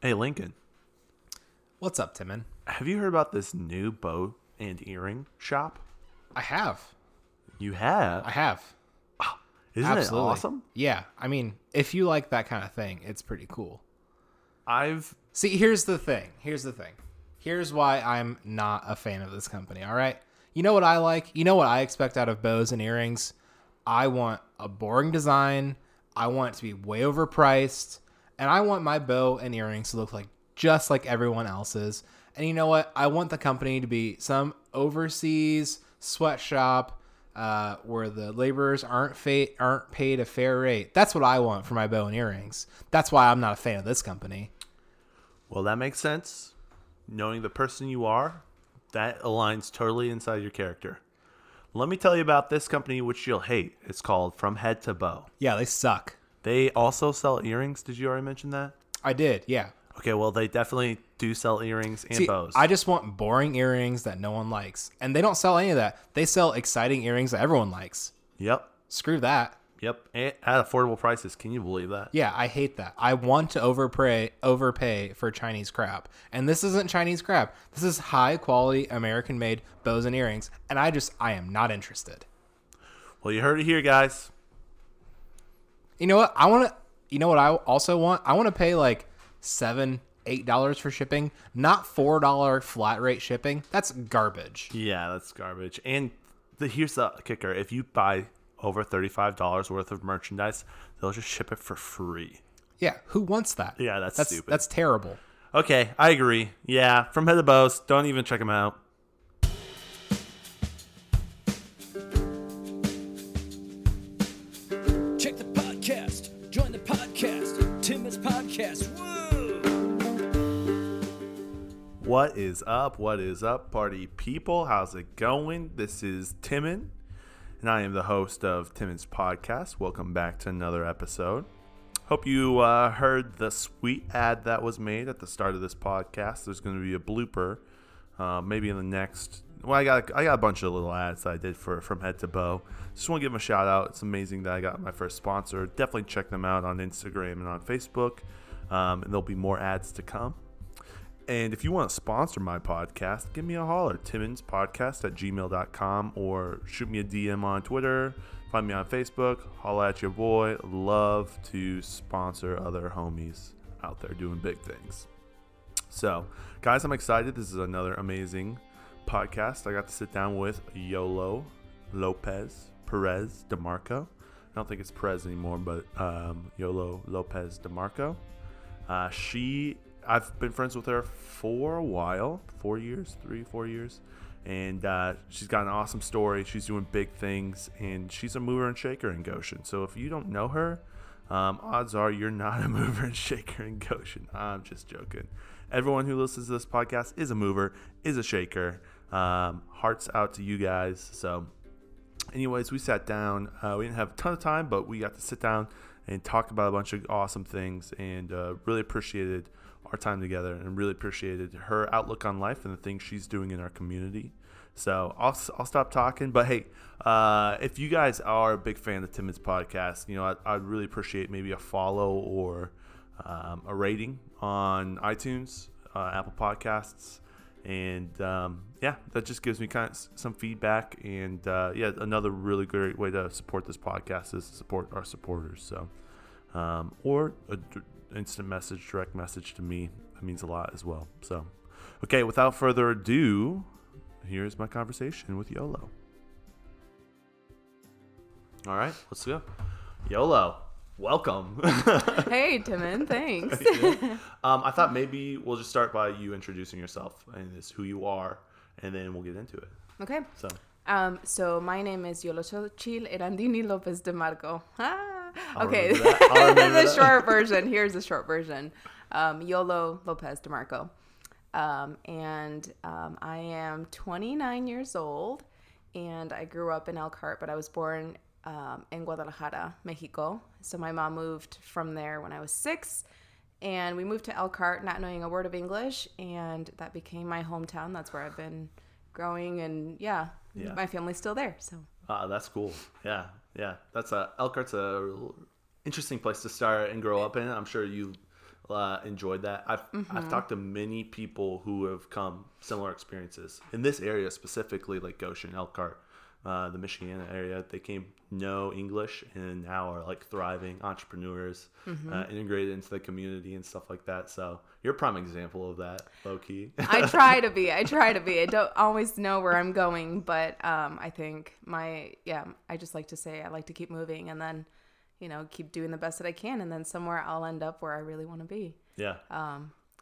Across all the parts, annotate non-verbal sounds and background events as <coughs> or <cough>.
Hey, Lincoln, What's up, Timon? have you heard about this new bow and earring shop? I have. You have? I have. Isn't Absolutely. it awesome? Yeah. I mean, if you like that kind of thing, it's pretty cool. I've See, here's the thing. Here's the thing. Here's why I'm not a fan of this company, all right? You know what I like? You know what I expect out of bows and earrings? I want a boring design. I want it to be way overpriced. And I want my bow and earrings to look like just like everyone else's. And you know what? I want the company to be some overseas sweatshop uh, where the laborers aren't fa- aren't paid a fair rate. That's what I want for my bow and earrings. That's why I'm not a fan of this company. well, that makes sense. Knowing the person you are, that aligns totally inside your character. Let me tell you about this company, which you'll hate. It's called From Head to Bow. Yeah, they suck. They also sell earrings. Did you already mention that? I did, yeah. Okay, well, they definitely do sell earrings and See, bows. I just want boring earrings that no one likes. And they don't sell any of that. They sell exciting earrings that everyone likes. yep, Screw that. yep, and at affordable prices. Can you believe that? Yeah, I hate that. I want to overpay overpay for Chinese crap. And this isn't Chinese crap. This is high quality American made bows and earrings. And I just I am not interested. Well, you heard it here, guys. You know what? I want to. You know what? I also want. I want to pay like seven, eight dollars for shipping, not four dollar flat rate shipping. That's garbage. Yeah, that's garbage. And the, here's the kicker: if you buy over thirty-five dollars worth of merchandise, they'll just ship it for free. Yeah, who wants that? Yeah, that's that's stupid. That's terrible. Okay, I agree. Yeah, from Head to Bows, don't even check them out. Podcast. What is up? What is up, party people? How's it going? This is Timon, and I am the host of Timon's podcast. Welcome back to another episode. Hope you uh, heard the sweet ad that was made at the start of this podcast. There's going to be a blooper, uh, maybe in the next. Well, I got I got a bunch of little ads that I did for from head to bow. Just want to give them a shout out. It's amazing that I got my first sponsor. Definitely check them out on Instagram and on Facebook. Um, and there'll be more ads to come. And if you want to sponsor my podcast, give me a holler. Timmonspodcast at gmail.com or shoot me a DM on Twitter. Find me on Facebook. Holla at your boy. Love to sponsor other homies out there doing big things. So, guys, I'm excited. This is another amazing podcast. I got to sit down with Yolo Lopez Perez DeMarco. I don't think it's Perez anymore, but um, Yolo Lopez DeMarco. Uh, she, I've been friends with her for a while, four years, three, four years, and uh, she's got an awesome story. She's doing big things, and she's a mover and shaker in Goshen. So if you don't know her, um, odds are you're not a <laughs> mover and shaker in Goshen. I'm just joking. Everyone who listens to this podcast is a mover, is a shaker. Um, hearts out to you guys. So anyways, we sat down. Uh, we didn't have a ton of time, but we got to sit down and talk about a bunch of awesome things and uh, really appreciated our time together and really appreciated her outlook on life and the things she's doing in our community. So I'll, I'll stop talking. But hey, uh, if you guys are a big fan of Timon's podcast, you know, I'd, I'd really appreciate maybe a follow or um, a rating on iTunes, uh, Apple Podcasts and um, yeah, that just gives me kind of some feedback. And uh, yeah, another really great way to support this podcast is to support our supporters. So, um, or a d- instant message, direct message to me, that means a lot as well. So, okay, without further ado, here's my conversation with Yolo. All right, let's go. Yolo, welcome. <laughs> Hey, <laughs> Timon, thanks. <laughs> um, I thought maybe we'll just start by you introducing yourself and just who you are, and then we'll get into it. okay. So, Um, so my name is Yolochil Erandini Lopez DeMarco. Ah, okay. remember that. I'll remember the short version. Here's the short version. Um, Yolo Lopez DeMarco. Um, and um, I am 29 years old, and I grew up in Elkhart, but I was born um, in Guadalajara, Mexico. So my mom moved from there when I was six, and we moved to Elkhart, not knowing a word of English, and that became my hometown. That's where I've been growing, and yeah, Yeah. my family's still there. So ah, that's cool. Yeah, yeah. That's a Elkhart's a real interesting place to start and grow up in. I'm sure you uh, enjoyed that. I've Mm-hmm. I've talked to many people who have come similar experiences in this area specifically, like Goshen, Elkhart, uh, the Michiana area. They came no English and now are like thriving entrepreneurs, Mm-hmm. uh, integrated into the community and stuff like that. So you're a prime example of that, low key. I try to be. I try to be. I <laughs> don't always know where I'm going, but um, I think my yeah. I just like to say I like to keep moving, and then you know keep doing the best that I can, and then somewhere I'll end up where I really want to be. yeah.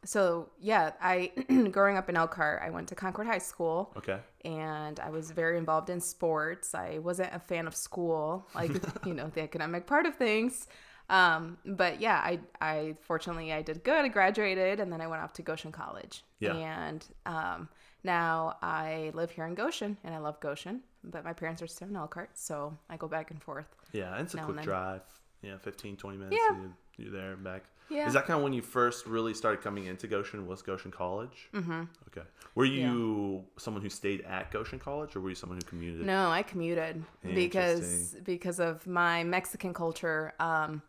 So yeah, I <clears throat> growing up in Elkhart, I went to Concord High School. Okay. and I was very involved in sports. I wasn't a fan of school, <laughs> like you know the academic part of things. Um, but yeah, I I fortunately I did good. I graduated, and then I went off to Goshen College. Yeah. And um, now I live here in Goshen, and I love Goshen. But my parents are still in Elkhart, so I go back and forth. Yeah, and it's a quick drive. Yeah, 15, 20 minutes. Yeah. You, you're there and back. Yeah. Is that kind of when you first really started coming into Goshen? Was Goshen College? Mm-hmm. Okay. Were you someone who stayed at Goshen College, or were you someone who commuted? No, I commuted because because of my Mexican culture. Um,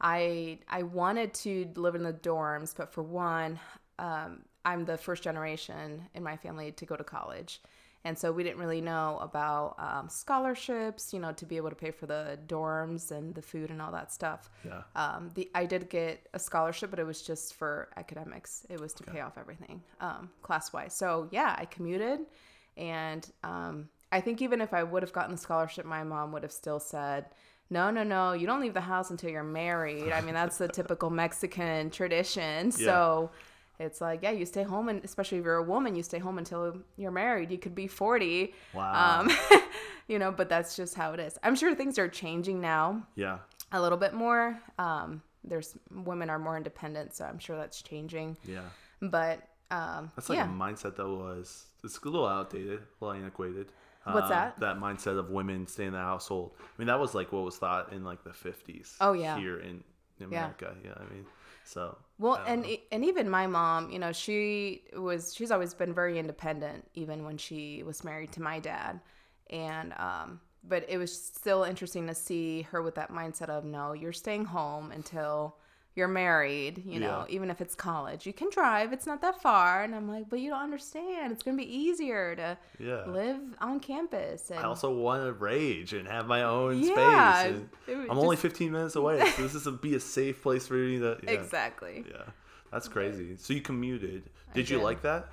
I I wanted to live in the dorms, but for one, um, I'm the first generation in my family to go to college, and so we didn't really know about um, scholarships. You know, to be able to pay for the dorms and the food and all that stuff. Yeah. Um, the I did get a scholarship, but it was just for academics. It was to pay off everything um, class wise. So yeah, I commuted, and um, I think even if I would have gotten the scholarship, my mom would have still said, "No, no, no, you don't leave the house until you're married." I mean, that's the typical Mexican tradition. <laughs> So. It's like, yeah, you stay home, and especially if you're a woman, you stay home until you're married. You could be 40. Wow. Um, <laughs> you know, but that's just how it is. I'm sure things are changing now Yeah. a little bit more. Um, there's women are more independent, so I'm sure that's changing. Yeah. But um, That's like yeah, a mindset that was it's a little outdated, a little antiquated. What's Uh, that? That mindset of women staying in the household. I mean, that was like what was thought in like the fifties. Oh, yeah. Here in America, yeah. I mean, so well, and know. and even my mom, you know, she was she's always been very independent, even when she was married to my dad, and um, but it was still interesting to see her with that mindset of no, you're staying home until you're married, you know, Yeah. even if it's college. You can drive, it's not that far. And I'm like, but you don't understand. It's going to be easier to Yeah. live on campus. And I also want to rage and have my own Yeah, space. I'm only 15 minutes away, so this is a, be a safe place for me to. Yeah, Exactly. Yeah, that's crazy. So you commuted. Did you like that?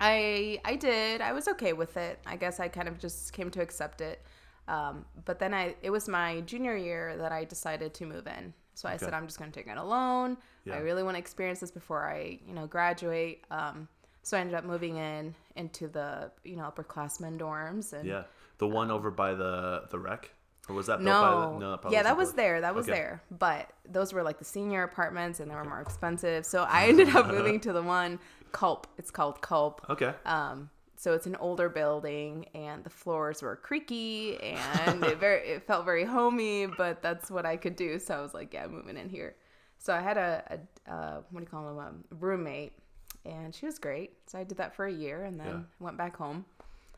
I I did. I was okay with it. I guess I kind of just came to accept it. Um, but then I it was my junior year that I decided to move in. So I said I'm just going to take it alone. Yeah. I really want to experience this before I you know graduate. Um, so I ended up moving in into the you know upperclassmen dorms and Yeah, the one over by the the wreck, or was that built by No, the? No, yeah, that was there. That was Okay. there. But those were like the senior apartments, and they were more expensive. So <laughs> I ended up moving to the one Kulp. It's called Kulp. Okay. Um, so it's an older building, and the floors were creaky, and it very <laughs> it felt very homey. But that's what I could do, so I was like, yeah, moving in here. So I had a, a uh, what do you call them, um, roommate, and she was great. So I did that for a year, and then Yeah. went back home.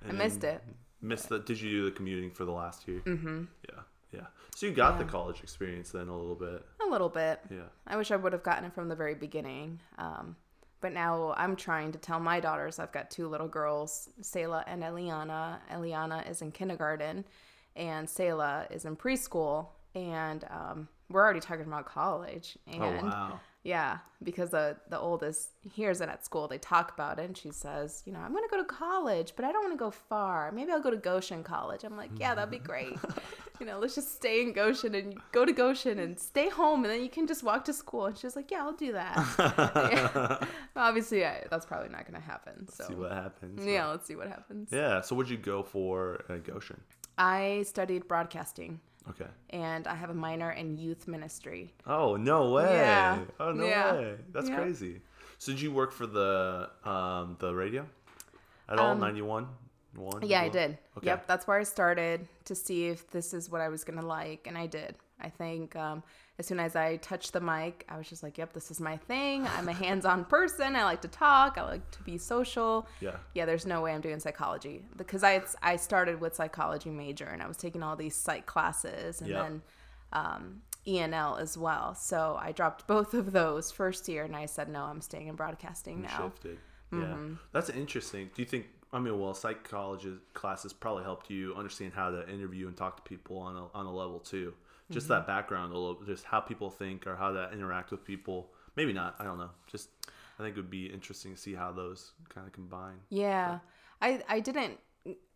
I missed it. Missed the? Did you do the commuting for the last year? Mm-hmm. Yeah, yeah. So you got the college experience then a little bit. A little bit. Yeah. I wish I would have gotten it from the very beginning. Um, but now I'm trying to tell my daughters. I've got two little girls, Selah and Eliana. Eliana is in kindergarten, and Selah is in preschool. And um, we're already talking about college. And oh wow. yeah, because the the oldest hears it at school. They talk about it, and she says, "You know, I'm going to go to college, but I don't want to go far. Maybe I'll go to Goshen College." I'm like, "Yeah, that'd be great. <laughs> you know, let's just stay in Goshen and go to Goshen and stay home, and then you can just walk to school." And she's like, "Yeah, I'll do that." Yeah. <laughs> <laughs> Obviously, I, that's probably not going to happen. So See what happens. yeah, let's see what happens. Yeah. So what'd you go for at Goshen? I studied broadcasting, Okay. and I have a minor in youth ministry. Oh no way! Yeah. Oh no Yeah. way! That's Yeah. crazy. So did you work for the um the radio at all? Ninety one one. Yeah, I did. Okay. Yep, that's where I started to see if this is what I was gonna like, and I did. I think um, as soon as I touched the mic, I was just like, "Yep, this is my thing. I'm a <laughs> hands-on person. I like to talk. I like to be social." Yeah. Yeah, there's no way I'm doing psychology because I I started with psychology major and I was taking all these psych classes and Yeah. then um, ENL as well. So I dropped both of those first year, and I said no, I'm staying in broadcasting You now. shifted. Yeah, that's interesting. Do you think? I mean, well, psychology classes probably helped you understand how to interview and talk to people on a on a level too. Just Mm-hmm. that background, a little, just how people think or how to interact with people. Maybe not. I don't know. Just I think it would be interesting to see how those kind of combine. Yeah, I I didn't.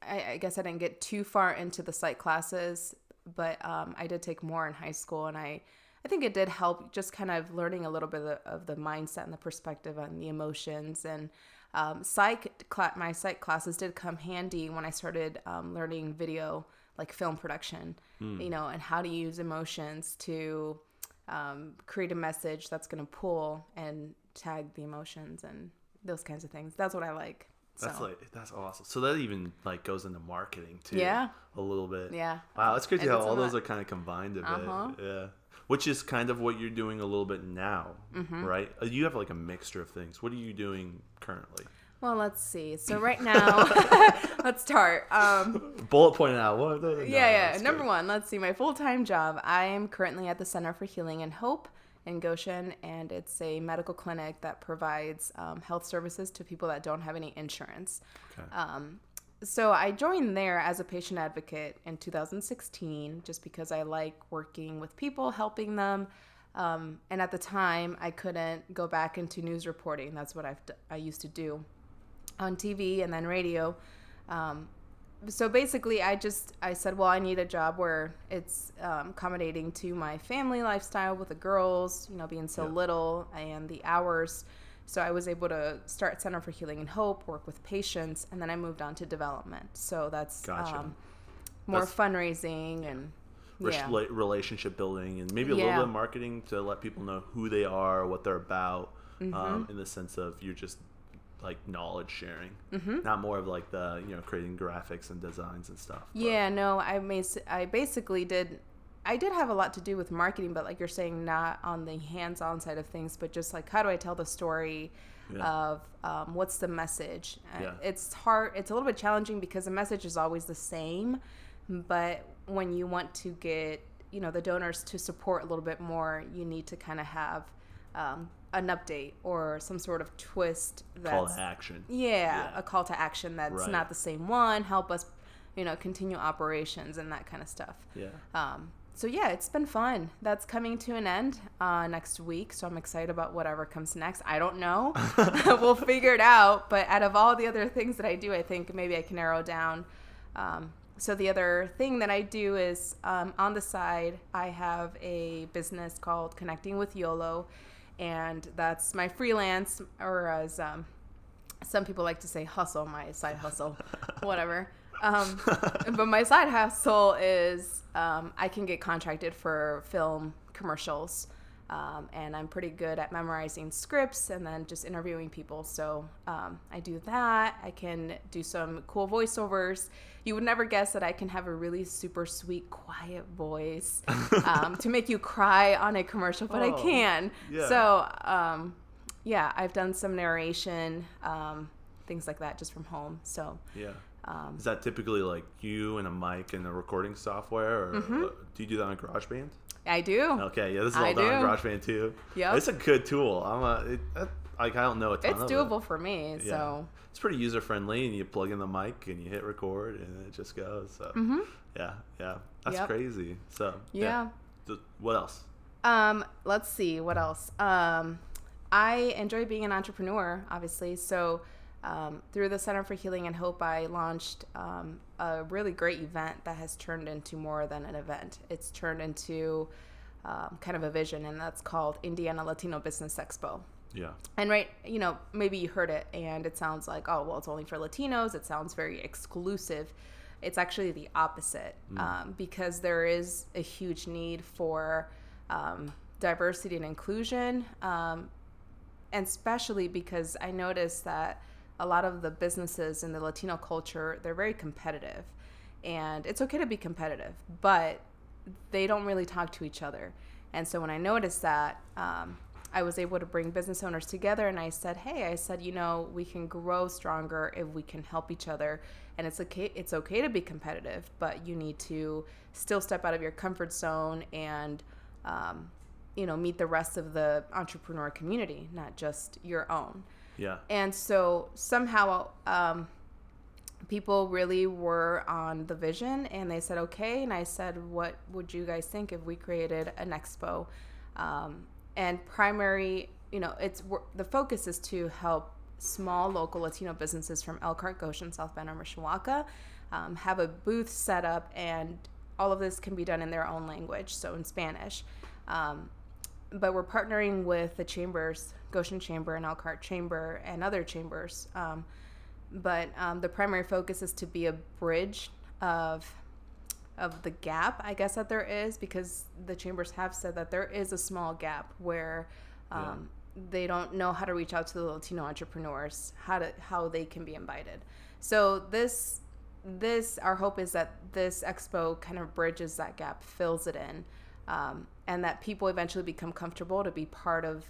I, I guess I didn't get too far into the psych classes, but um, I did take more in high school, and I I think it did help just kind of learning a little bit of the, of the mindset and the perspective on the emotions and. Um, psych my psych classes did come handy when I started um, learning video, like film production, you know, and how to use emotions to um, create a message that's going to pull and tag the emotions and those kinds of things. That's what I like. That's so. like that's awesome. So that even like goes into marketing too. Yeah. A little bit. Yeah. Wow, it's crazy And how all those are kind of combined a bit. Uh-huh. Yeah. Which is kind of what you're doing a little bit now, Mm-hmm. right? Uh, You have like a mixture of things. What are you doing currently? Well, let's see. So <laughs> right now, <laughs> let's start. Um, <laughs> Bullet pointed out. What? No, yeah, yeah. Number good. one, let's see. My full time job. I am currently at the Center for Healing and Hope in Goshen, and it's a medical clinic that provides um, health services to people that don't have any insurance. Okay. Um, so I joined there as a patient advocate in 2016, just because I like working with people, helping them. Um, and at the time, I couldn't go back into news reporting. That's what I've d- I used to do on TV and then radio. Um, so basically, I just I said, well, I need a job where it's um, accommodating to my family lifestyle with the girls, you know, being so Yeah. little and the hours. So I was able to start Center for Healing and Hope, work with patients, and then I moved on to development. So that's Gotcha. um, more That's- fundraising and yeah, rela- relationship building and maybe a little bit of marketing to let people know who they are, what they're about, Mm-hmm. um, in the sense of you're just like knowledge sharing, mm-hmm. not more of like the you know creating graphics and designs and stuff. but- Yeah, no, I I basically did. I did have a lot to do with marketing, but like you're saying, not on the hands-on side of things, but just like how do I tell the story Yeah. of um, what's the message? Uh, Yeah. It's hard. It's a little bit challenging because the message is always the same, but when you want to get you know the donors to support a little bit more, you need to kind of have um, an update or some sort of twist that's call to action. yeah, Yeah. a call to action that's Right. not the same one. Help us, you know, continue operations and that kind of stuff. Yeah. Um, so yeah, it's been fun. That's coming to an end uh, next week, so I'm excited about whatever comes next. I don't know. <laughs> <laughs> we'll figure it out. But out of all the other things that I do, I think maybe I can narrow down. Um, so the other thing that I do is um, on the side, I have a business called Connecting with YOLO, and that's my freelance, or as um, some people like to say hustle, my side hustle, <laughs> whatever. Um, <laughs> but my side hustle is um, I can get contracted for film commercials. Um, and I'm pretty good at memorizing scripts and then just interviewing people. So um, I do that. I can do some cool voiceovers. You would never guess that I can have a really super sweet, quiet voice <laughs> um, to make you cry on a commercial, but I Oh, can. yeah. So um, yeah, I've done some narration, um, things like that, just from home. So Yeah. Um, Is that typically like you and a mic and a recording software, or Mm-hmm. uh, do you do that on GarageBand? I do. Okay, yeah, this is all I done on. GarageBand too. Yep. it's a good tool. I'm a, it, that, like I don't know a ton It's of it. doable for me. Yeah. So it's pretty user friendly, and you plug in the mic and you hit record, and it just goes. So yeah, yeah, that's Mm-hmm. Yep. crazy. So Yeah. Th- What else? Um, let's see what else. Um, I enjoy being an entrepreneur, obviously. So, um, through the Center for Healing and Hope, I launched um, a really great event that has turned into more than an event. It's turned into um, kind of a vision, and that's called Indiana Latino Business Expo. Yeah, And right, you know, maybe you heard it and it sounds like, oh, well, it's only for Latinos. It sounds very exclusive. It's actually the opposite um, because there is a huge need for um, diversity and inclusion. Um, and especially because I noticed that a lot of the businesses in the Latino culture, they're very competitive. And it's okay to be competitive, but they don't really talk to each other. And so when I noticed that, um, I was able to bring business owners together and I said, "Hey, I said, you know, we can grow stronger if we can help each other. And it's okay it's okay to be competitive, but you need to still step out of your comfort zone and um, you know, meet the rest of the entrepreneur community, not just your own. Yeah. And so somehow um, people really were on the vision and they said, okay. And I said, what would you guys think if we created an expo? Um, and primary, you know, it's the focus is to help small local Latino businesses from Elkhart, Goshen, South Bend, or Mishawaka um, have a booth set up, and all of this can be done in their own language, so in Spanish. Um, but we're partnering with the chambers, Goshen Chamber and Elkhart Chamber, and other chambers. Um, but um, the primary focus is to be a bridge of of the gap, I guess that there is, because the chambers have said that there is a small gap where um, they don't know how to reach out to the Latino entrepreneurs, how to how they can be invited. So this this our hope is that this expo kind of bridges that gap, fills it in, um, and that people eventually become comfortable to be part of,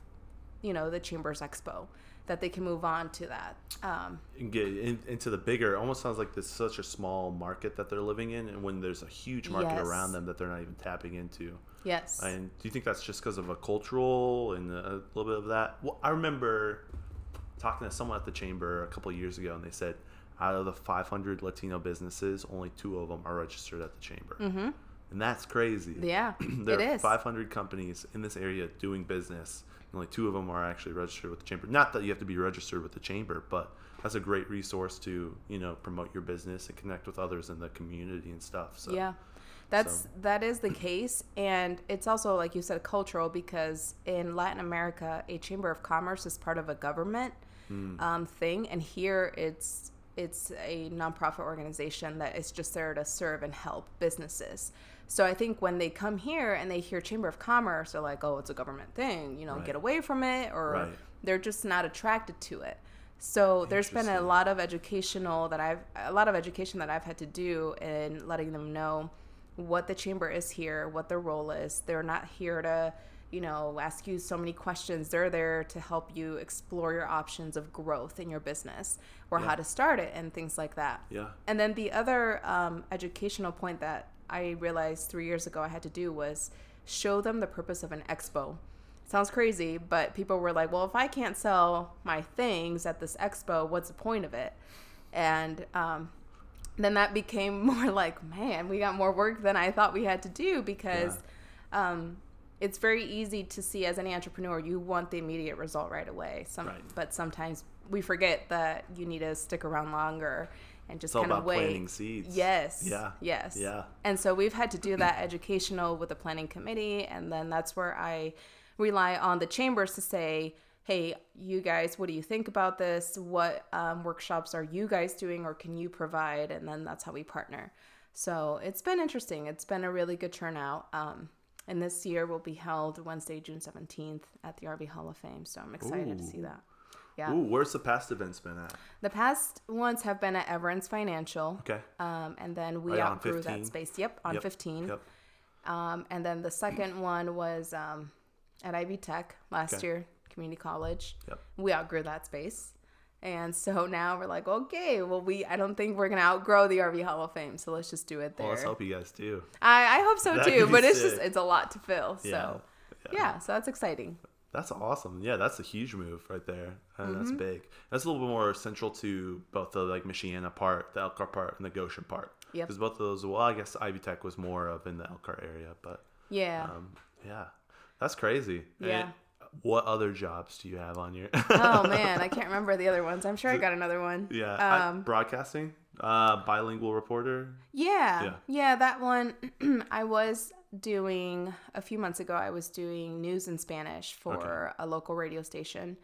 you know, the chambers expo, that they can move on to that. Um, and get in, into the bigger it almost sounds like this such a small market that they're living in and when there's a huge market Yes. around them that they're not even tapping into yes. and do you think that's just because of a cultural and a little bit of that well i remember talking to someone at the chamber a couple of years ago and they said out of the 500 latino businesses only two of them are registered at the chamber mm-hmm. And that's crazy <clears throat> yeah, there it are is. 500 companies in this area doing business. Only two of them are actually registered with the chamber. Not that you have to be registered with the chamber, but that's a great resource to you know promote your business and connect with others in the community and stuff. So Yeah. That's So- that is the case and it's also like you said cultural because in Latin America a chamber of commerce is part of a government Hmm. um, thing and here it's it's a nonprofit organization that is just there to serve and help businesses. So I think when they come here and they hear chamber of commerce they're like oh it's a government thing, you know, Right. get away from it or Right. they're just not attracted to it. So there's been a lot of educational that I've a lot of education that I've had to do in letting them know what the chamber is here, what their role is. They're not here to, you know, ask you so many questions. They're there to help you explore your options of growth in your business or Yeah. how to start it and things like that. Yeah. And then the other um, educational point that I realized three years ago I had to do was show them the purpose of an expo. Sounds crazy, but people were like, well, if I can't sell my things at this expo, what's the point of it? And um, then that became <laughs> more like, man, we got more work than I thought we had to do because um, it's very easy to see as an entrepreneur, you want the immediate result right away. Some, Right. But sometimes we forget that you need to stick around longer and just kind of wait. planting seeds. Yes. Yeah. Yes. Yeah. And so we've had to do that educational with the planning committee. And then that's where I rely on the chambers to say, hey, you guys, what do you think about this? What um, workshops are you guys doing or can you provide? And then that's how we partner. So it's been interesting. It's been a really good turnout. Um, and this year will be held Wednesday, June 17th at the RV Hall of Fame. So I'm excited to see that. Yeah. Ooh, where's the past events been at? The past ones have been at Everence Financial. Okay. Um, and then we Right outgrew that space. Yep, on Yep, 15. Yep. Um, and then the second <clears throat> one was um, at Ivy Tech last Okay. year, community college. Yep. We outgrew that space. And so <laughs> now we're like, okay, well, we I don't think we're gonna outgrow the RV Hall of Fame, so let's just do it there. Well, let's hope you guys do. I, I hope so <laughs> That'd too, but it's just it's a lot to fill. Yeah. So yeah. so that's exciting. That's awesome. Yeah, that's a huge move right there. And that's Mm-hmm. big. That's a little bit more central to both the like Michiana part, the Elkhart part, and the Goshen part. Yep. Because both of those, well, I guess Ivy Tech was more of in the Elkhart area, but Yeah. um, yeah, that's crazy. And Yeah. What other jobs do you have on your? <laughs> oh <laughs> man, I can't remember the other ones. I'm sure I got another one. yeah, I- Um, broadcasting, uh, bilingual reporter. Yeah, Yeah. yeah, that one <clears throat> I was doing a few months ago. I was doing news in Spanish for a local radio station.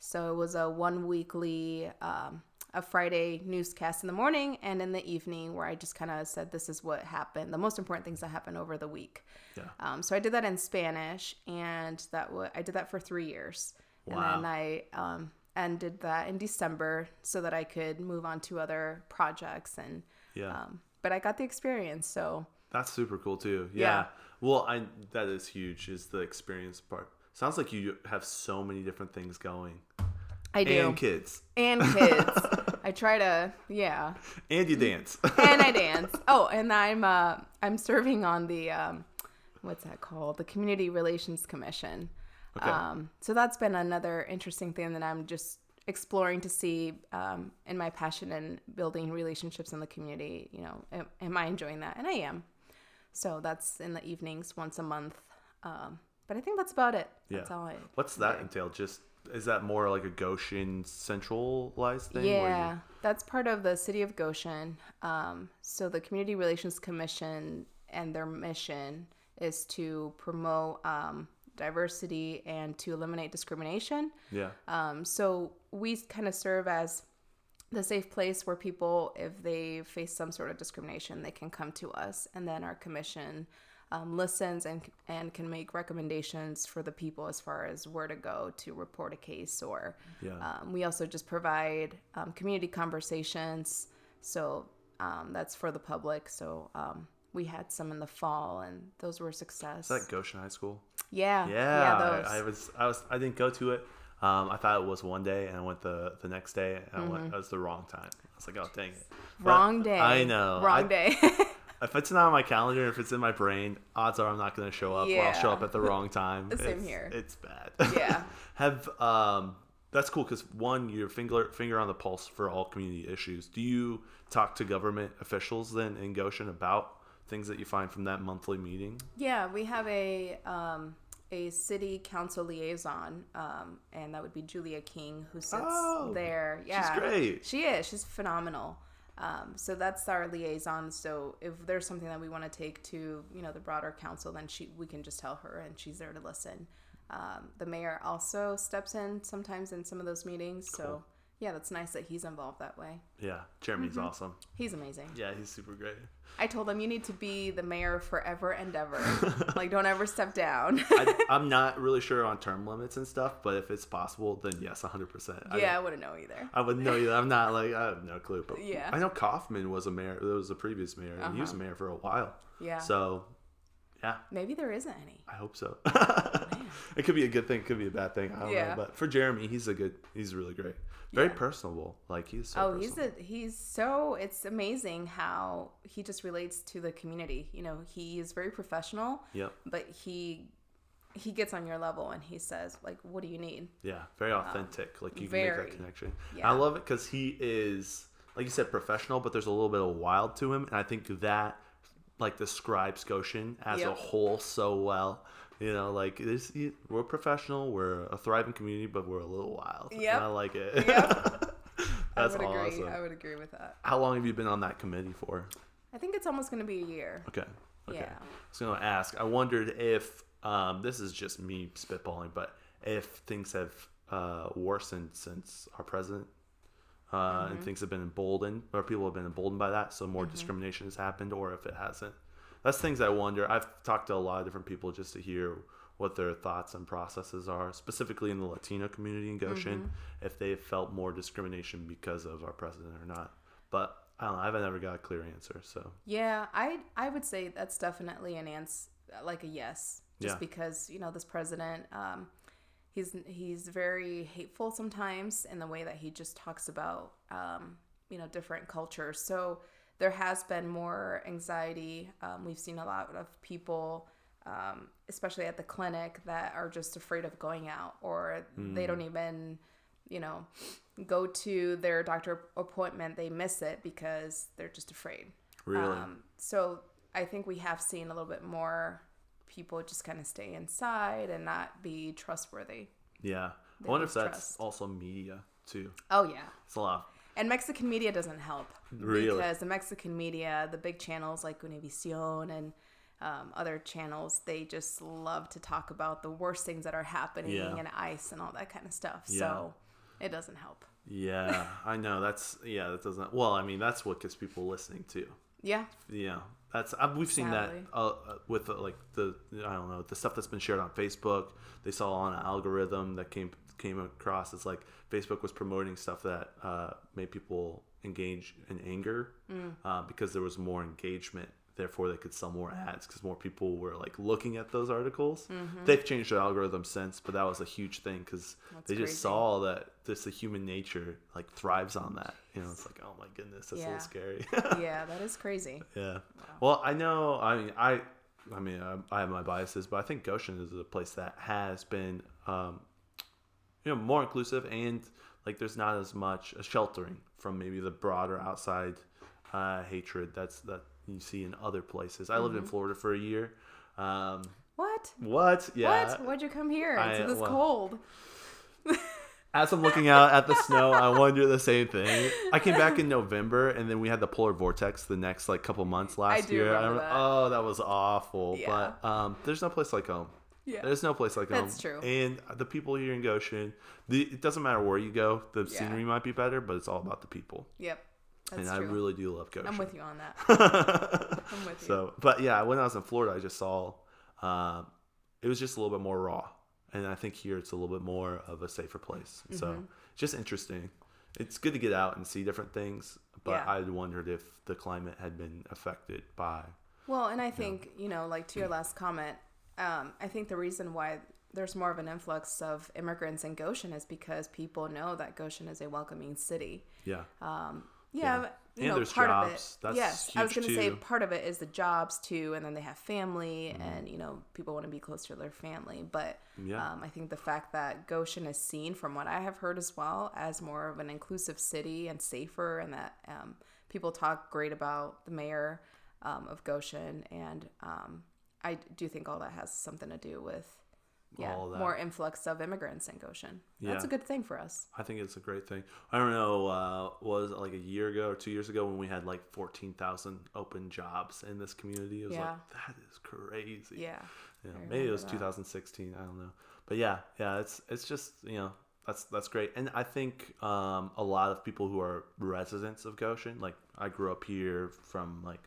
So it was a one weekly, um, a Friday newscast in the morning and in the evening, where I just kind of said, "This is what happened. The most important things that happened over the week." Yeah. Um, so I did that in Spanish, and that wa I did that for three years, Wow. and then I um, ended that in December so that I could move on to other projects and. Yeah. Um, but I got the experience, so That's super cool too. Yeah. Yeah. Well, I that is huge. Is the experience part. Sounds like you have so many different things going. I do. And kids. And kids. <laughs> I try to, yeah. And you dance. And I <laughs> dance. Oh, and I'm uh, I'm serving on the um, what's that called? The Community Relations Commission. Okay. Um, so that's been another interesting thing that I'm just exploring to see um, in my passion in building relationships in the community. You know, am, am I enjoying that? And I am. So that's in the evenings once a month. Um, but I think that's about it. Yeah. That's all I. What's that entail? Just is that more like a Goshen centralized thing? where you- Yeah, that's part of the city of Goshen. Um, so the Community Relations Commission and their mission is to promote um, diversity and to eliminate discrimination. yeah. Um, so we kind of serve as the safe place where people, if they face some sort of discrimination, they can come to us, and then our commission um, listens and and can make recommendations for the people as far as where to go to report a case. Or Yeah. um, we also just provide um, community conversations, so um, that's for the public. So um, we had some in the fall, and those were a success. Is that Goshen High School? yeah, Yeah, those. I, I was, I was, I didn't go to it. Um, I thought it was one day, and I went the the next day, and I went. It was the wrong time. I was like, oh dang it, But Mm-hmm. Wrong day. I know. Wrong I- day. <laughs> If it's not on my calendar, if it's in my brain, odds are I'm not going to show up, or I'll show up at the wrong time. <laughs> Same it's, here. It's bad. Yeah. <laughs> Have um, that's cool because one, your finger finger on the pulse for all community issues. Do you talk to government officials then in Goshen about things that you find from that monthly meeting? Yeah, we have a um, a city council liaison, um, and that would be Julia King, who sits Oh, there. Yeah, she's great. She is. She's phenomenal. Um, so that's our liaison. So if there's something that we want to take to you know the broader council, then she we can just tell her, and she's there to listen. Um, the mayor also steps in sometimes in some of those meetings. So yeah, that's nice that he's involved that way. Yeah, Jeremy's Mm-hmm. awesome. He's amazing. Yeah, he's super great. I told him you need to be the mayor forever and ever. <laughs> like don't ever step down. <laughs> I, <laughs> I'm not really sure on term limits and stuff, but if it's possible, then yes, 100%. yeah, I wouldn't know either. I wouldn't know you. I'm not like I have no clue. But Yeah. I know Kauffman was a mayor. That was the previous mayor, and he was a mayor for a while. Yeah. So, yeah, Maybe there isn't any. I hope so. <laughs> it could be a good thing. It could be a bad thing. I don't Yeah. know. But for Jeremy, he's a good. He's really great. Very Yeah. personable. Like he's. So Oh, he's a he's so it's amazing how he just relates to the community. You know, he is very professional, Yep. but he he gets on your level and he says like, "What do you need?" Yeah, very authentic. like you can make Um, that connection. Yeah. I love it because he is, like you said, professional, but there's a little bit of wild to him, and I think that like describes Goshen as a whole so well. You know, like this, we're professional, we're a thriving community, but we're a little wild. Yeah, I like it. Yep. <laughs> That's I would awesome. agree. I would agree with that. How long have you been on that committee for? I think it's almost going to be a year. Okay. Okay. Yeah. I was going to ask. I wondered if um, this is just me spitballing, but if things have uh, worsened since our president uh, Mm-hmm. and things have been emboldened, or people have been emboldened by that, so more Mm-hmm. discrimination has happened, or if it hasn't. That's things I wonder. I've talked to a lot of different people just to hear what their thoughts and processes are, specifically in the Latino community in Goshen, Mm-hmm. if they've felt more discrimination because of our president or not. But I don't know. I haven't ever got a clear answer. So Yeah, I I would say that's definitely an answer, like a yes, just Yeah. because you know this president, um, he's he's very hateful sometimes in the way that he just talks about um, you know different cultures. So there has been more anxiety. Um, we've seen a lot of people. Um, especially at the clinic that are just afraid of going out or they don't even you know go to their doctor appointment they miss it because they're just afraid Really? um, so I think we have seen a little bit more people just kind of stay inside and not be trustworthy. Yeah. They I wonder if that's trust. also media too. Oh yeah. It's a lot. And Mexican media doesn't help Really? because the Mexican media, the big channels like Univision and um, other channels, they just love to talk about the worst things that are happening Yeah. and ICE and all that kind of stuff. Yeah. So it doesn't help. Yeah, I know. That's yeah. That doesn't. Well, I mean, that's what gets people listening too. Yeah. Yeah, that's uh, we've seen Sadly. that uh, uh, with uh, like the I don't know the stuff that's been shared on Facebook. They saw on an algorithm that came came across. It's like Facebook was promoting stuff that uh, made people engage in anger Mm. uh, because there was more engagement. Therefore, they could sell more ads because more people were like looking at those articles. Mm-hmm. They've changed their algorithm since, but that was a huge thing because they just crazy. saw that this the human nature like thrives on that. You know, it's like oh my goodness, that's a little scary. <laughs> yeah, that is crazy. Yeah. Well, I know. I mean, I I mean, I, I have my biases, but I think Goshen is a place that has been, um, you know, more inclusive and like there's not as much a sheltering from maybe the broader outside uh, hatred that's that you see in other places. I lived Mm-hmm. in Florida for a year. Um, What? what? Yeah. What? Why'd you come here? I- It's this well- cold. <laughs> As I'm looking out at the snow, I wonder the same thing. I came back in November, and then we had the polar vortex the next like couple months last year. that. Oh, that was awful. Yeah. But um, there's no place like home. Yeah. There's no place like home. That's true. And the people here in Goshen, the, it doesn't matter where you go. The Yeah. scenery might be better, but it's all about the people. Yep. That's and true. I really do love Goshen. I'm with you on that. <laughs> I'm with <laughs> you. So, but yeah, when I was in Florida, I just saw um, it was just a little bit more raw, and I think here it's a little bit more of a safer place. Mm-hmm. So, just interesting. It's good to get out and see different things, but Yeah. I wondered if the climate had been affected by. Well, and I think, you know, like to your last comment, um, I think the reason why there's more of an influx of immigrants in Goshen is because people know that Goshen is a welcoming city. Yeah, Yeah, Yeah. you And know, there's part jobs. of it. That's yes, I was going to say part of it is the jobs too, and then they have family, Mm-hmm. and you know, people want to be close to their family. But Yeah. um, I think the fact that Goshen is seen, from what I have heard as well, as more of an inclusive city and safer, and that um, people talk great about the mayor um, of Goshen, and um, I do think all that has something to do with. Yeah, All of that. more influx of immigrants in Goshen. Yeah. That's a good thing for us. I think it's a great thing. I don't know, uh, was it like a year ago or two years ago when we had like fourteen thousand open jobs in this community? It was Yeah. like that is crazy. Yeah. Yeah, maybe it was that. 2016. I don't know, but yeah, yeah, it's it's just you know that's that's great, and I think um, a lot of people who are residents of Goshen, like I grew up here from like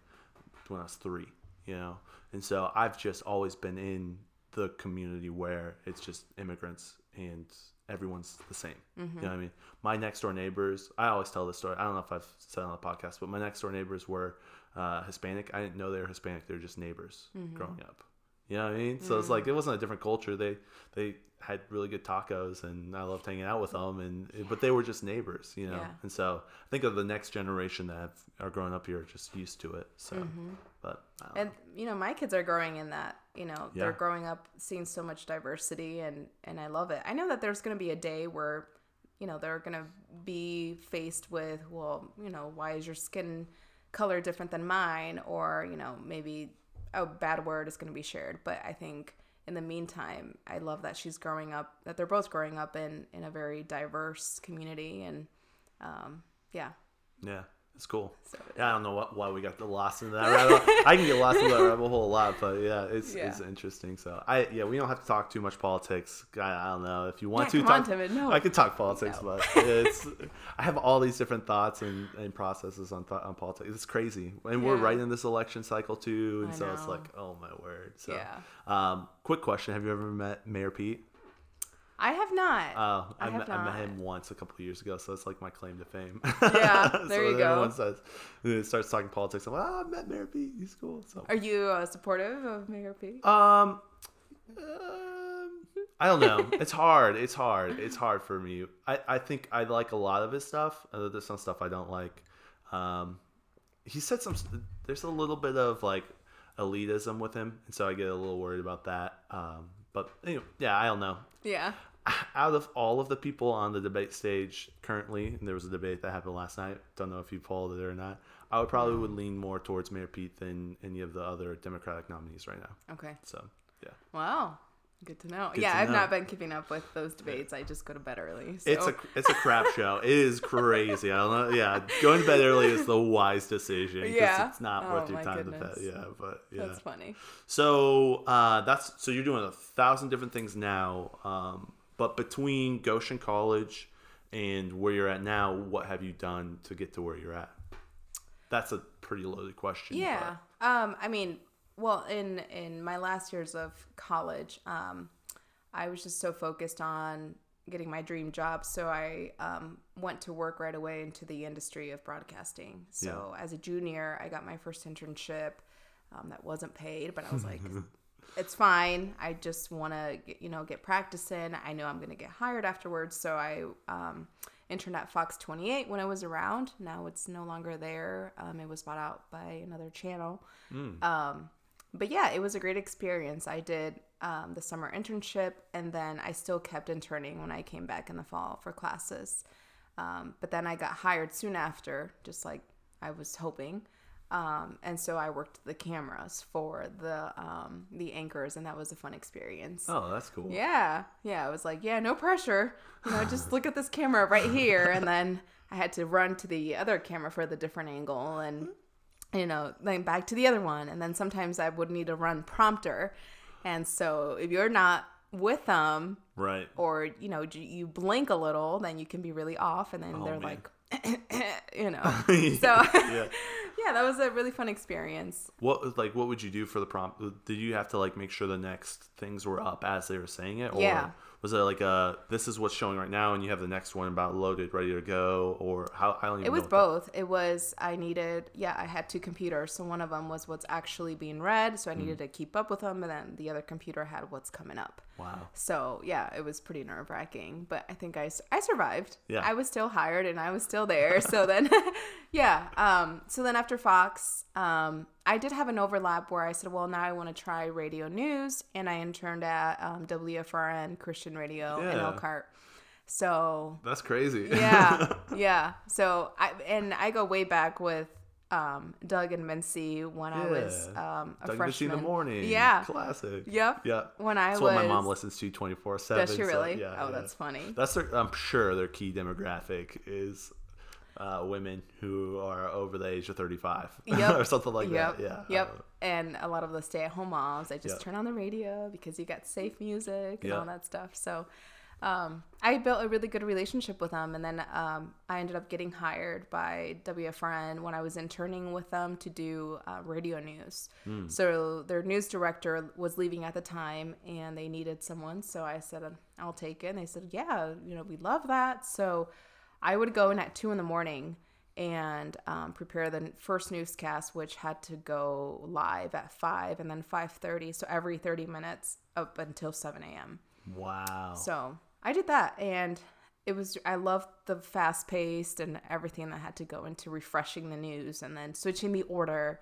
when I was three, you know, and so I've just always been in the community where it's just immigrants and everyone's the same. Mm-hmm. You know what I mean? My next door neighbors, I always tell this story. I don't know if I've said it on the podcast, but my next door neighbors were uh, Hispanic. I didn't know they were Hispanic. They were just neighbors Mm-hmm. growing up. You know what I mean? So it's like it wasn't a different culture. They they had really good tacos, and I loved hanging out with them. And but they were just neighbors, you know. Yeah. And so I think of the next generation that have, are growing up here, just used to it. So, but Mm-hmm. and you know my kids are growing in that you know Yeah. they're growing up seeing so much diversity and and i love it i know that there's going to be a day where you know they're going to be faced with well you know why is your skin color different than mine or you know maybe a bad word is going to be shared but i think in the meantime i love that she's growing up that they're both growing up in in a very diverse community and um yeah. Yeah, it's cool. So- yeah, I don't know what, why we got the lost in that rabbit. hole. <laughs> I can get lost in that rabbit hole a lot, but yeah, it's it's interesting. So I yeah, we don't have to talk too much politics. I, I don't know if you want Yeah, to talk. on, no. I could talk politics, No. but it's <laughs> I have all these different thoughts and, and processes on th- on politics. It's crazy, and we're right in this election cycle too, and I so it's like oh my word. So Yeah. um, quick question: Have you ever met Mayor Pete? I have not Oh, I, I met, I met him once a couple of years ago, so it's like my claim to fame. <laughs> Yeah, So there you when Everyone go. says, it starts talking politics. I'm like, oh, I met Mayor Pete. He's cool. So, Are you uh, supportive of Mayor Pete? um, um, I don't know. <laughs> It's hard. It's hard. It's hard for me. I, I think I like a lot of his stuff. Uh, there's some stuff I don't like. Um, he said some. There's a little bit of like elitism with him, and so I get a little worried about that. Um, but anyway, yeah, I don't know yeah. Out of all of the people on the debate stage currently, and there was a debate that happened last night. Don't know if you followed it or not. I would probably would lean more towards Mayor Pete than any of the other Democratic nominees right now. Okay. So yeah, Wow. Good to know. Good yeah, to I've know. not been keeping up with those debates. I just go to bed early. So. it's a it's a crap show. It is crazy. I don't know. Yeah, going to bed early is the wise decision. Yeah. it's not Oh, worth your time to goodness. bed. Yeah, but yeah. That's funny. So uh, that's so you're doing a thousand different things now. Um, but between Goshen College and where you're at now, what have you done to get to where you're at? That's a pretty loaded question. Yeah. Um, I mean, well, in in my last years of college, um, I was just so focused on getting my dream job, so I um, went to work right away into the industry of broadcasting. So as a junior, I got my first internship. Um, that wasn't paid, but I was like, <laughs> it's fine. I just want to, you know, get practice in. I know I'm going to get hired afterwards. So I um, interned at Fox 28 when I was around. Now it's no longer there. Um, it was bought out by another channel. Um, but yeah, it was a great experience. I did um, the summer internship, and then I still kept interning when I came back in the fall for classes. Um, but then I got hired soon after, just like I was hoping. Um, and so I worked the cameras for the um, the anchors, and that was a fun experience. Oh, that's cool. Yeah, yeah. I was like, yeah, no pressure. You know, just look at this camera right here, and then I had to run to the other camera for the different angle, and you know, then back to the other one, and then sometimes I would need to run prompter, and so if you're not with them Right. or you know you blink a little, then you can be really off, and then Oh, they're man. like, <coughs> you know, <laughs> so <laughs> yeah. that was a really fun experience. What like what would you do for the prompt? Did you have to like make sure the next things were up as they were saying it, or Yeah. Was it like a this is what's showing right now, and you have the next one about loaded, ready to go, or how? I don't even. It was both. It was I needed, yeah, I had two computers. So one of them was what's actually being read, so I Mm. needed to keep up with them, and then the other computer had what's coming up. Wow. So yeah, it was pretty nerve wracking, but I think I I survived. Yeah. I was still hired and I was still <laughs> there. So then, <laughs> yeah. Um, so then after Fox, um, I did have an overlap where I said, well, now I want to try radio news, and I interned at um, WFRN Christian Radio in Elkhart. So That's crazy. yeah, <laughs> yeah. So I and I go way back with um, Doug and Mindy when I was Yeah. um, a Doug freshman. in the morning. Yeah. Classic. Yep. Yeah. When I That's was. what my mom listens to twenty four seven. Does she really? yeah, oh, yeah. that's funny. That's their, I'm sure their key demographic is uh, women who are over the age of 35 <laughs> Yep. or something like yep. that. Yeah. Yep. Uh, and a lot of the stay-at-home moms, I just Yep. turn on the radio because you got safe music and all that stuff. So, um, I built a really good relationship with them, and then um, I ended up getting hired by WFRN when I was interning with them to do uh, radio news. Hmm. So their news director was leaving at the time, and they needed someone. So I said, "I'll take it." And they said, "Yeah, you know, we love that." So I would go in at two in the morning and um, prepare the first newscast, which had to go live at five, and then five thirty. So every thirty minutes up until seven a.m. wow. So I did that, and it was I loved the fast paced and everything that had to go into refreshing the news and then switching the order.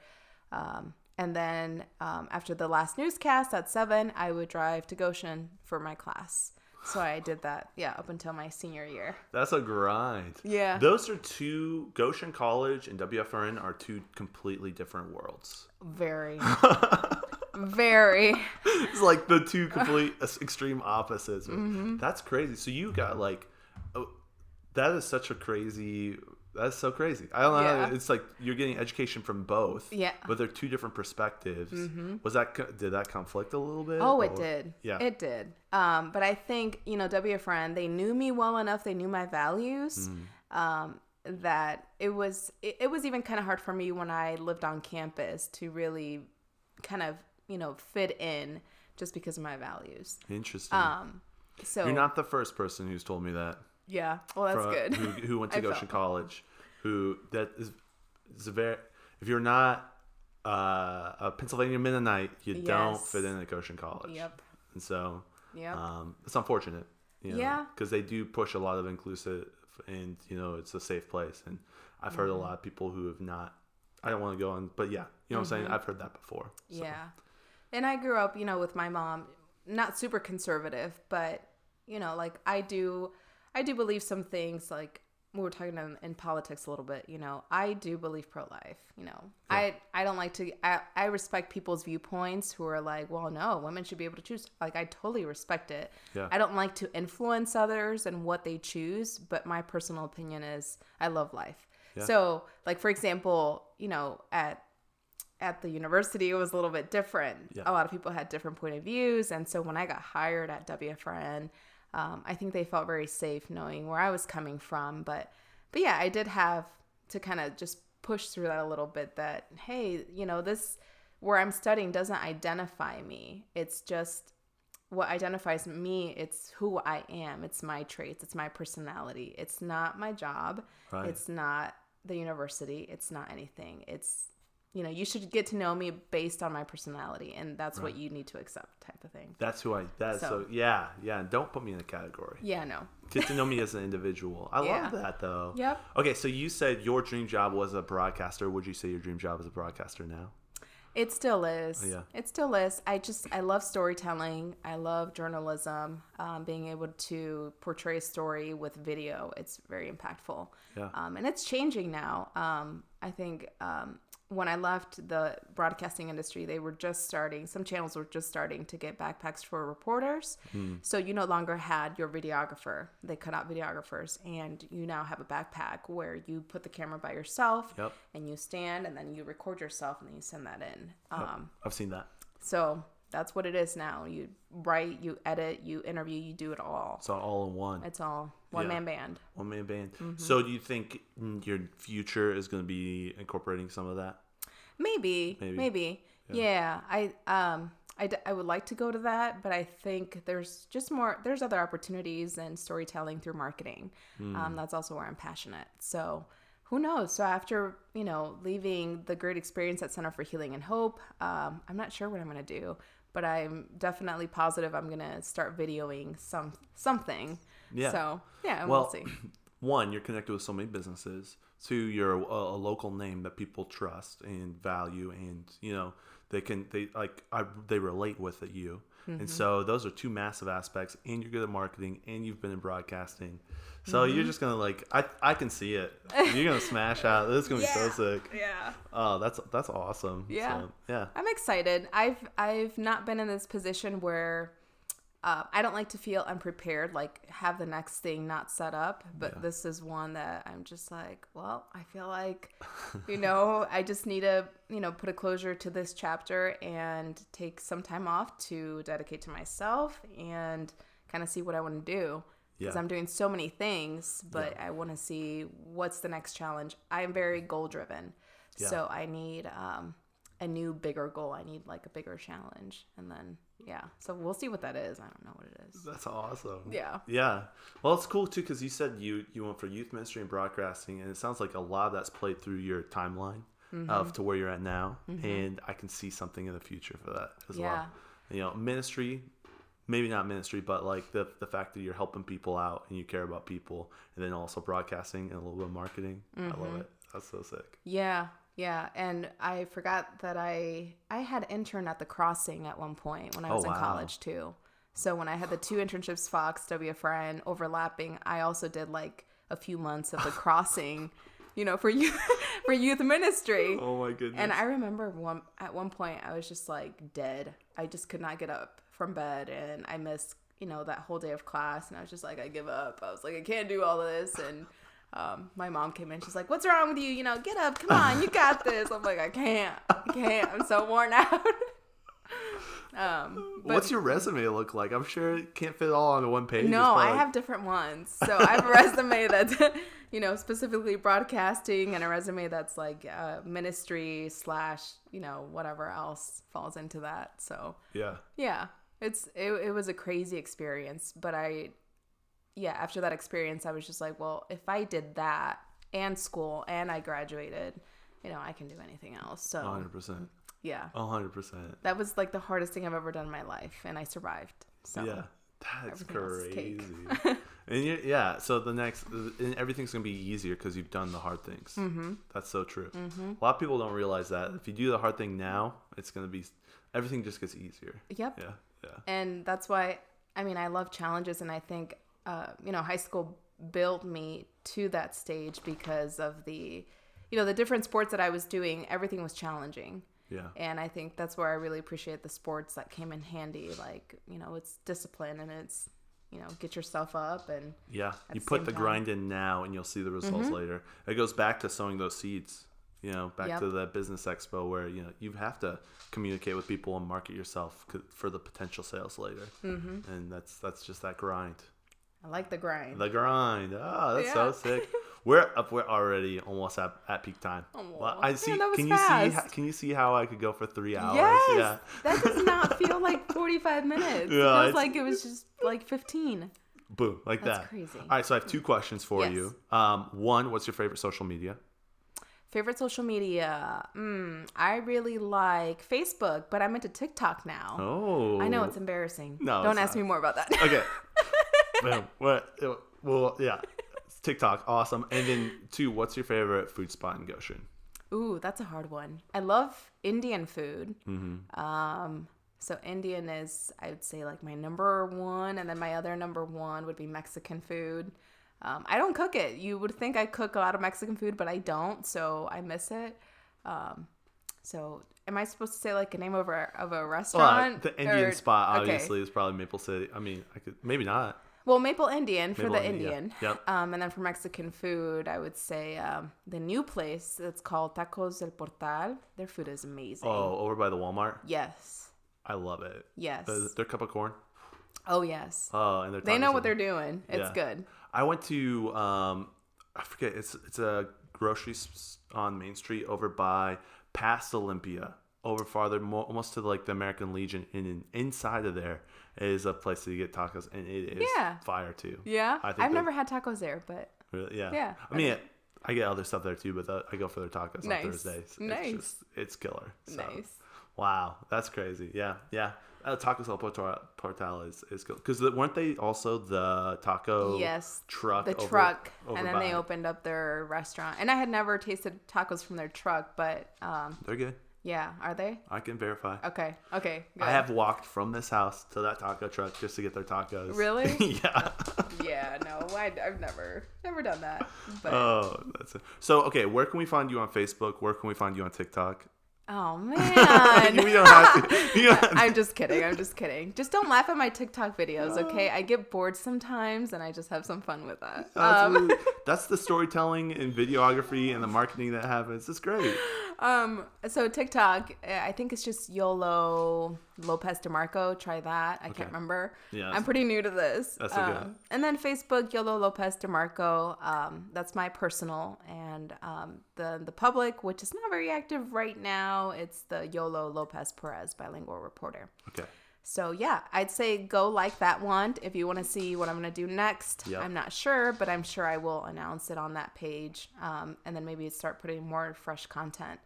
Um, and then um, after the last newscast at seven, I would drive to Goshen for my class. So I did that, yeah, up until my senior year. That's a grind. Yeah. Those are two, Goshen College and WFRN are two completely different worlds. Very, <laughs> very. It's like the two complete extreme opposites. Mm-hmm. That's crazy. So you got like, oh, that is such a crazy. That's so crazy. I don't know. Yeah. It's like you're getting education from both. Yeah. Mm-hmm. But they're two different perspectives. Was that did that conflict a little bit? Oh, it or- did. Yeah. It did. Um, but I think, you know, WFRN, they knew me well enough, they knew my values, um, that it was it, it was even kind of hard for me when I lived on campus to really kind of, you know, fit in just because of my values. Interesting. Um so you're not the first person who's told me that. Yeah. Well, that's from- good. Who, who went <laughs> to I Goshen felt- College? Who that is, is a very. If you're not uh, a Pennsylvania Mennonite, you don't fit in at Goshen College. Yep. And so, yeah, um, it's unfortunate. You know, Yeah. Because they do push a lot of inclusive, and you know, it's a safe place. And I've heard a Mm-hmm. lot of people who have not. I don't want to go on, but yeah, you know what I'm saying. I've heard that before. So. Mm-hmm. Yeah. And I grew up, you know, with my mom, not super conservative, but you know, like I do I do believe some things like we were talking in, in politics a little bit, you know. I do believe pro life, you know. I I don't like to I, I respect people's viewpoints who are like, well, no, women should be able to choose. Like I totally respect it. Yeah. I don't like to influence others and what they choose, but my personal opinion is I love life. Yeah. So, like for example, you know, at at the university it was a little bit different Yeah. a lot of people had different point of views and so when i got hired at wfrn um, i think they felt very safe knowing where i was coming from but but yeah i did have to kind of just push through that a little bit that hey you know this where i'm studying doesn't identify me. It's just what identifies me it's who i am. It's my traits. It's my personality. It's not my job. Right. it's not the university. It's not anything. It's you know you should get to know me based on my personality and that's what you need to accept type of thing That's who I. That's so, So- yeah, yeah. Don't put me in a category. yeah no Get to know me as an individual. I Yeah. love that though. Yep. Okay, so you said your dream job was a broadcaster. Would you say your dream job is a broadcaster now? It still is. Yeah. It still is. I just I love storytelling. I love journalism. Um, being able to portray a story with video, it's very impactful. Yeah. Um, and it's changing now. Um, I think um, when I left the broadcasting industry, they were just starting. Some channels were just starting to get backpacks for reporters. Hmm. So you no longer had your videographer. They cut out videographers, and you now have a backpack where you put the camera by yourself, Yep. and you stand, and then you record yourself, and then you send that in. Um, I've seen that. so that's what it is now. You write, you edit, you interview, you do it all. It's all in one. It's all one man band. One man band. Mm-hmm. So do you think mm, your future is going to be incorporating some of that? Maybe, Maybe. maybe, Yeah. I um I, d- I would like to go to that, but I think there's just more. There's other opportunities and storytelling through marketing. Hmm. Um, that's also where I'm passionate. So who knows? So after you know leaving the great experience at Center for Healing and Hope, um, I'm not sure what I'm gonna do, but I'm definitely positive I'm gonna start videoing some something. Yeah. So yeah, well, we'll see. <clears throat> one, you're connected with so many businesses. Two, you're a, a local name that people trust and value, and you know they can they like I, they relate with it you. Mm-hmm. And so those are two massive aspects. And you're good at marketing, and you've been in broadcasting. So Mm-hmm. you're just gonna like I I can see it. <laughs> You're gonna smash out. This is gonna be so sick. Yeah. Oh, that's that's awesome. Yeah. So, yeah. I'm excited. I've I've not been in this position where uh, I don't like to feel unprepared, like have the next thing not set up. But Yeah. this is one that I'm just like, well, I feel like, you know, <laughs> I just need to, you know, put a closure to this chapter and take some time off to dedicate to myself and kind of see what I want to do. Because Yeah. I'm doing so many things, but I want to see what's the next challenge. I'm very goal driven. Yeah. So I need um, a new, bigger goal. I need like a bigger challenge. And then, yeah. So we'll see what that is. I don't know what it is. That's awesome. Yeah. Yeah. Well, it's cool too because you said you you went for youth ministry and broadcasting, and it sounds like a lot of that's played through your timeline Mm-hmm. of to where you're at now, and I can see something in the future for that as Yeah. well. You know, ministry, maybe not ministry, but like the the fact that you're helping people out and you care about people, and then also broadcasting and a little bit of marketing. I Mm-hmm. love it. That's so sick. Yeah. Yeah. And I forgot that I I had intern at the crossing at one point when I Oh, was in college too. So when I had the two internships, Fox, WFRN overlapping, I also did like a few months of the <laughs> crossing, you know, for youth <laughs> for youth ministry. Oh my goodness. And I remember one at one point I was just like dead. I just could not get up from bed and I missed, you know, that whole day of class and I was just like, I give up. I was like, I can't do all this and um, my mom came in. She's like, "What's wrong with you? You know, get up, come on, you got <laughs> this." I'm like, "I can't, I can't. I'm so worn out." <laughs> um, but What's your resume look like? I'm sure it can't fit all onto one page. No, I have different ones. So I have a <laughs> resume that's, you know, specifically broadcasting, and a resume that's like uh, ministry slash, you know, whatever else falls into that. So Yeah. yeah, it's it, it was a crazy experience, but I, yeah, after that experience, I was just like, well, if I did that and school and I graduated, you know, I can do anything else. So 100. percent yeah, 100. percent that was like the hardest thing I've ever done in my life, and I survived. So Yeah, that's everything else is cake. crazy. <laughs> and yeah, so the next, and everything's gonna be easier because you've done the hard things. Mm-hmm. That's so true. Mm-hmm. A lot of people don't realize that if you do the hard thing now, it's gonna be everything just gets easier. yep. Yeah, yeah, and that's why i mean i love challenges and i think uh, you know high school built me to that stage because of the you know the different sports that i was doing everything was challenging yeah. and i think that's where i really appreciate the sports that came in handy like you know it's discipline and it's you know get yourself up and Yeah, you the put the time. Mm-hmm. grind in now, and you'll see the results later. It goes back to sowing those seeds. You know, back Yep. to that business expo where you know you have to communicate with people and market yourself for the potential sales later. Mm-hmm. And that's that's just that grind. I like the grind The grind. Oh, that's so sick. We're up. We're already almost at, at peak time. Well, I man, see. was can you see? Can you see how I could go for three hours? yes Yeah. that does <laughs> not feel like 45 minutes Yeah, it feels like it was just like 15 Boom, like that. That's that. crazy. All right, so I have two questions for Yes. you. Um, one, what's your favorite social media? Favorite social media? Mm, I really like Facebook, but I'm into TikTok now. Oh, I know it's embarrassing. No, don't ask not. me more about that. okay. <laughs> Boom. What? Well, yeah. TikTok, awesome. And then two, what's your favorite food spot in Goshen? Ooh, that's a hard one. I love Indian food. Mm-hmm. Um, so Indian is, I would say, like my number one, and then my other number one would be Mexican food. Um, I don't cook it. You would think I cook a lot of Mexican food, but I don't, so I miss it. Um, so am I supposed to say like a name of a of a Well, restaurant? the Indian Or- spot okay. obviously is probably Maple City. I mean, I could maybe not. Well, Maple Indian for Maple the Indian, Indian. yeah. Yep. Um, and then for Mexican food, I would say um, the new place that's called Tacos del Portal. Their food is amazing. Oh, over by the Walmart. Yes. I love it. Yes. The, their cup of corn. oh, yes. Oh, and they know what they're doing. It's Yeah. good. I went to um, I forget it's it's a grocery on Main Street over by past Olympia, over farther, mo- almost to like the American Legion, and in, inside of there is a place to get tacos, and it is Yeah. fire too. Yeah. I I've never had tacos there, but Really, yeah. Yeah, I mean, I get other stuff there too, but I go for their tacos Nice. on Thursdays. Nice. It's just it's killer. So, nice. Wow, that's crazy. Yeah, yeah. Uh, Tacos El Portal, Portal is is good because weren't they also the taco Yes. truck The over- truck. over and then they opened up their restaurant. And I had never tasted tacos from their truck, but um, They're good. Yeah. Are they? I can verify. Okay. Okay. Good. I have walked from this house to that taco truck just to get their tacos. Really? <laughs> yeah. Yeah. No, I, I've never, never done that. But Oh, that's it. So, okay, where can we find you on Facebook? Where can we find you on TikTok? Oh <laughs> we man. don't have to. You don't have to- I'm just kidding. I'm just kidding. Just don't laugh at my TikTok videos, okay? I get bored sometimes and I just have some fun with that. That's, Um, really- that's the storytelling and videography and the marketing that happens. It's great. <laughs> um so TikTok, uh, I think it's just YOLO Lopez DeMarco. Try that. I Okay. can't remember. Yeah, I'm pretty new to this. That's okay. Um, and then Facebook YOLO Lopez DeMarco. Um, that's my personal and um, the the public, which is not very active right now. It's the YOLO Lopez Perez bilingual reporter. Okay. So yeah, I'd say go like that one if you want to see what I'm gonna do next. Yep. I'm not sure, but I'm sure I will announce it on that page, um, and then maybe start putting more fresh content.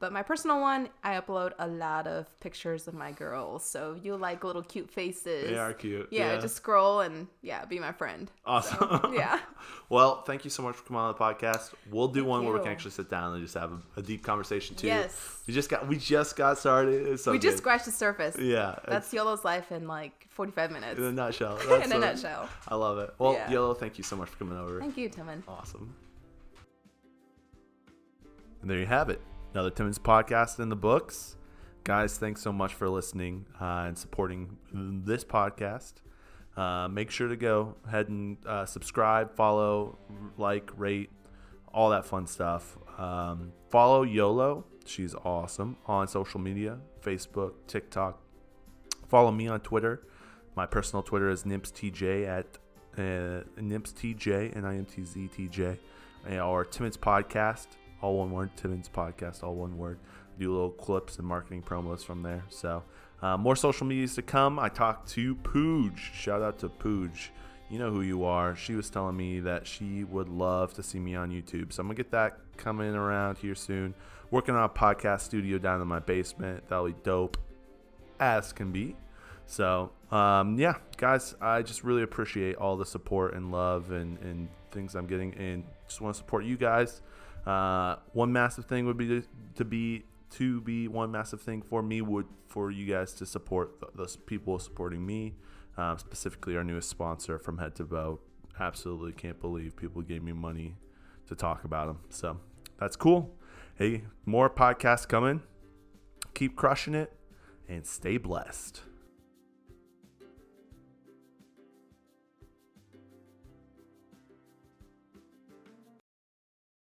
But my personal one, I upload a lot of pictures of my girls, so you like little cute faces. They are cute. Yeah, Yeah. just scroll and yeah, be my friend. Awesome. <laughs> Yeah. Well, thank you so much for coming on the podcast. We'll do one where we can actually sit down and just have a, a deep conversation too. Yes. We just got we just got started. So we just scratched the surface. Yeah. That's YOLO's life in like 45 minutes. in a nutshell. <laughs> In That's a nutshell. I love it. Well, Yeah. Yolo, thank you so much for coming over. Thank you, Timon. Awesome. And there you have it. Another Timon's podcast in the books. Guys, thanks so much for listening uh, and supporting this podcast. Uh, make sure to go ahead and uh, subscribe, follow, like, rate, all that fun stuff. Um, follow YOLO. She's awesome on social media Facebook, TikTok. Follow me on Twitter. My personal Twitter is nimtztj at uh, nimtztj, N-I-M-T-Z-T-J, uh, or Timon's Podcast, all one word, Timon's Podcast, all one word. Do little clips and marketing promos from there. So uh, more social medias to come. I talked to Pooj. Shout out to Pooj. You know who you are. She was telling me that she would love to see me on YouTube. So I'm going to get that coming around here soon. Working on a podcast studio down in my basement. That'll be dope as can be. So, um, yeah, guys, I just really appreciate all the support and love and, and things I'm getting, and just want to support you guys. Uh, one massive thing would be to, to be to be one massive thing for me would for you guys to support th- those people supporting me, um, specifically our newest sponsor from Head to Bow. Absolutely can't believe people gave me money to talk about them. So that's cool. Hey, more podcasts coming. Keep crushing it and stay blessed.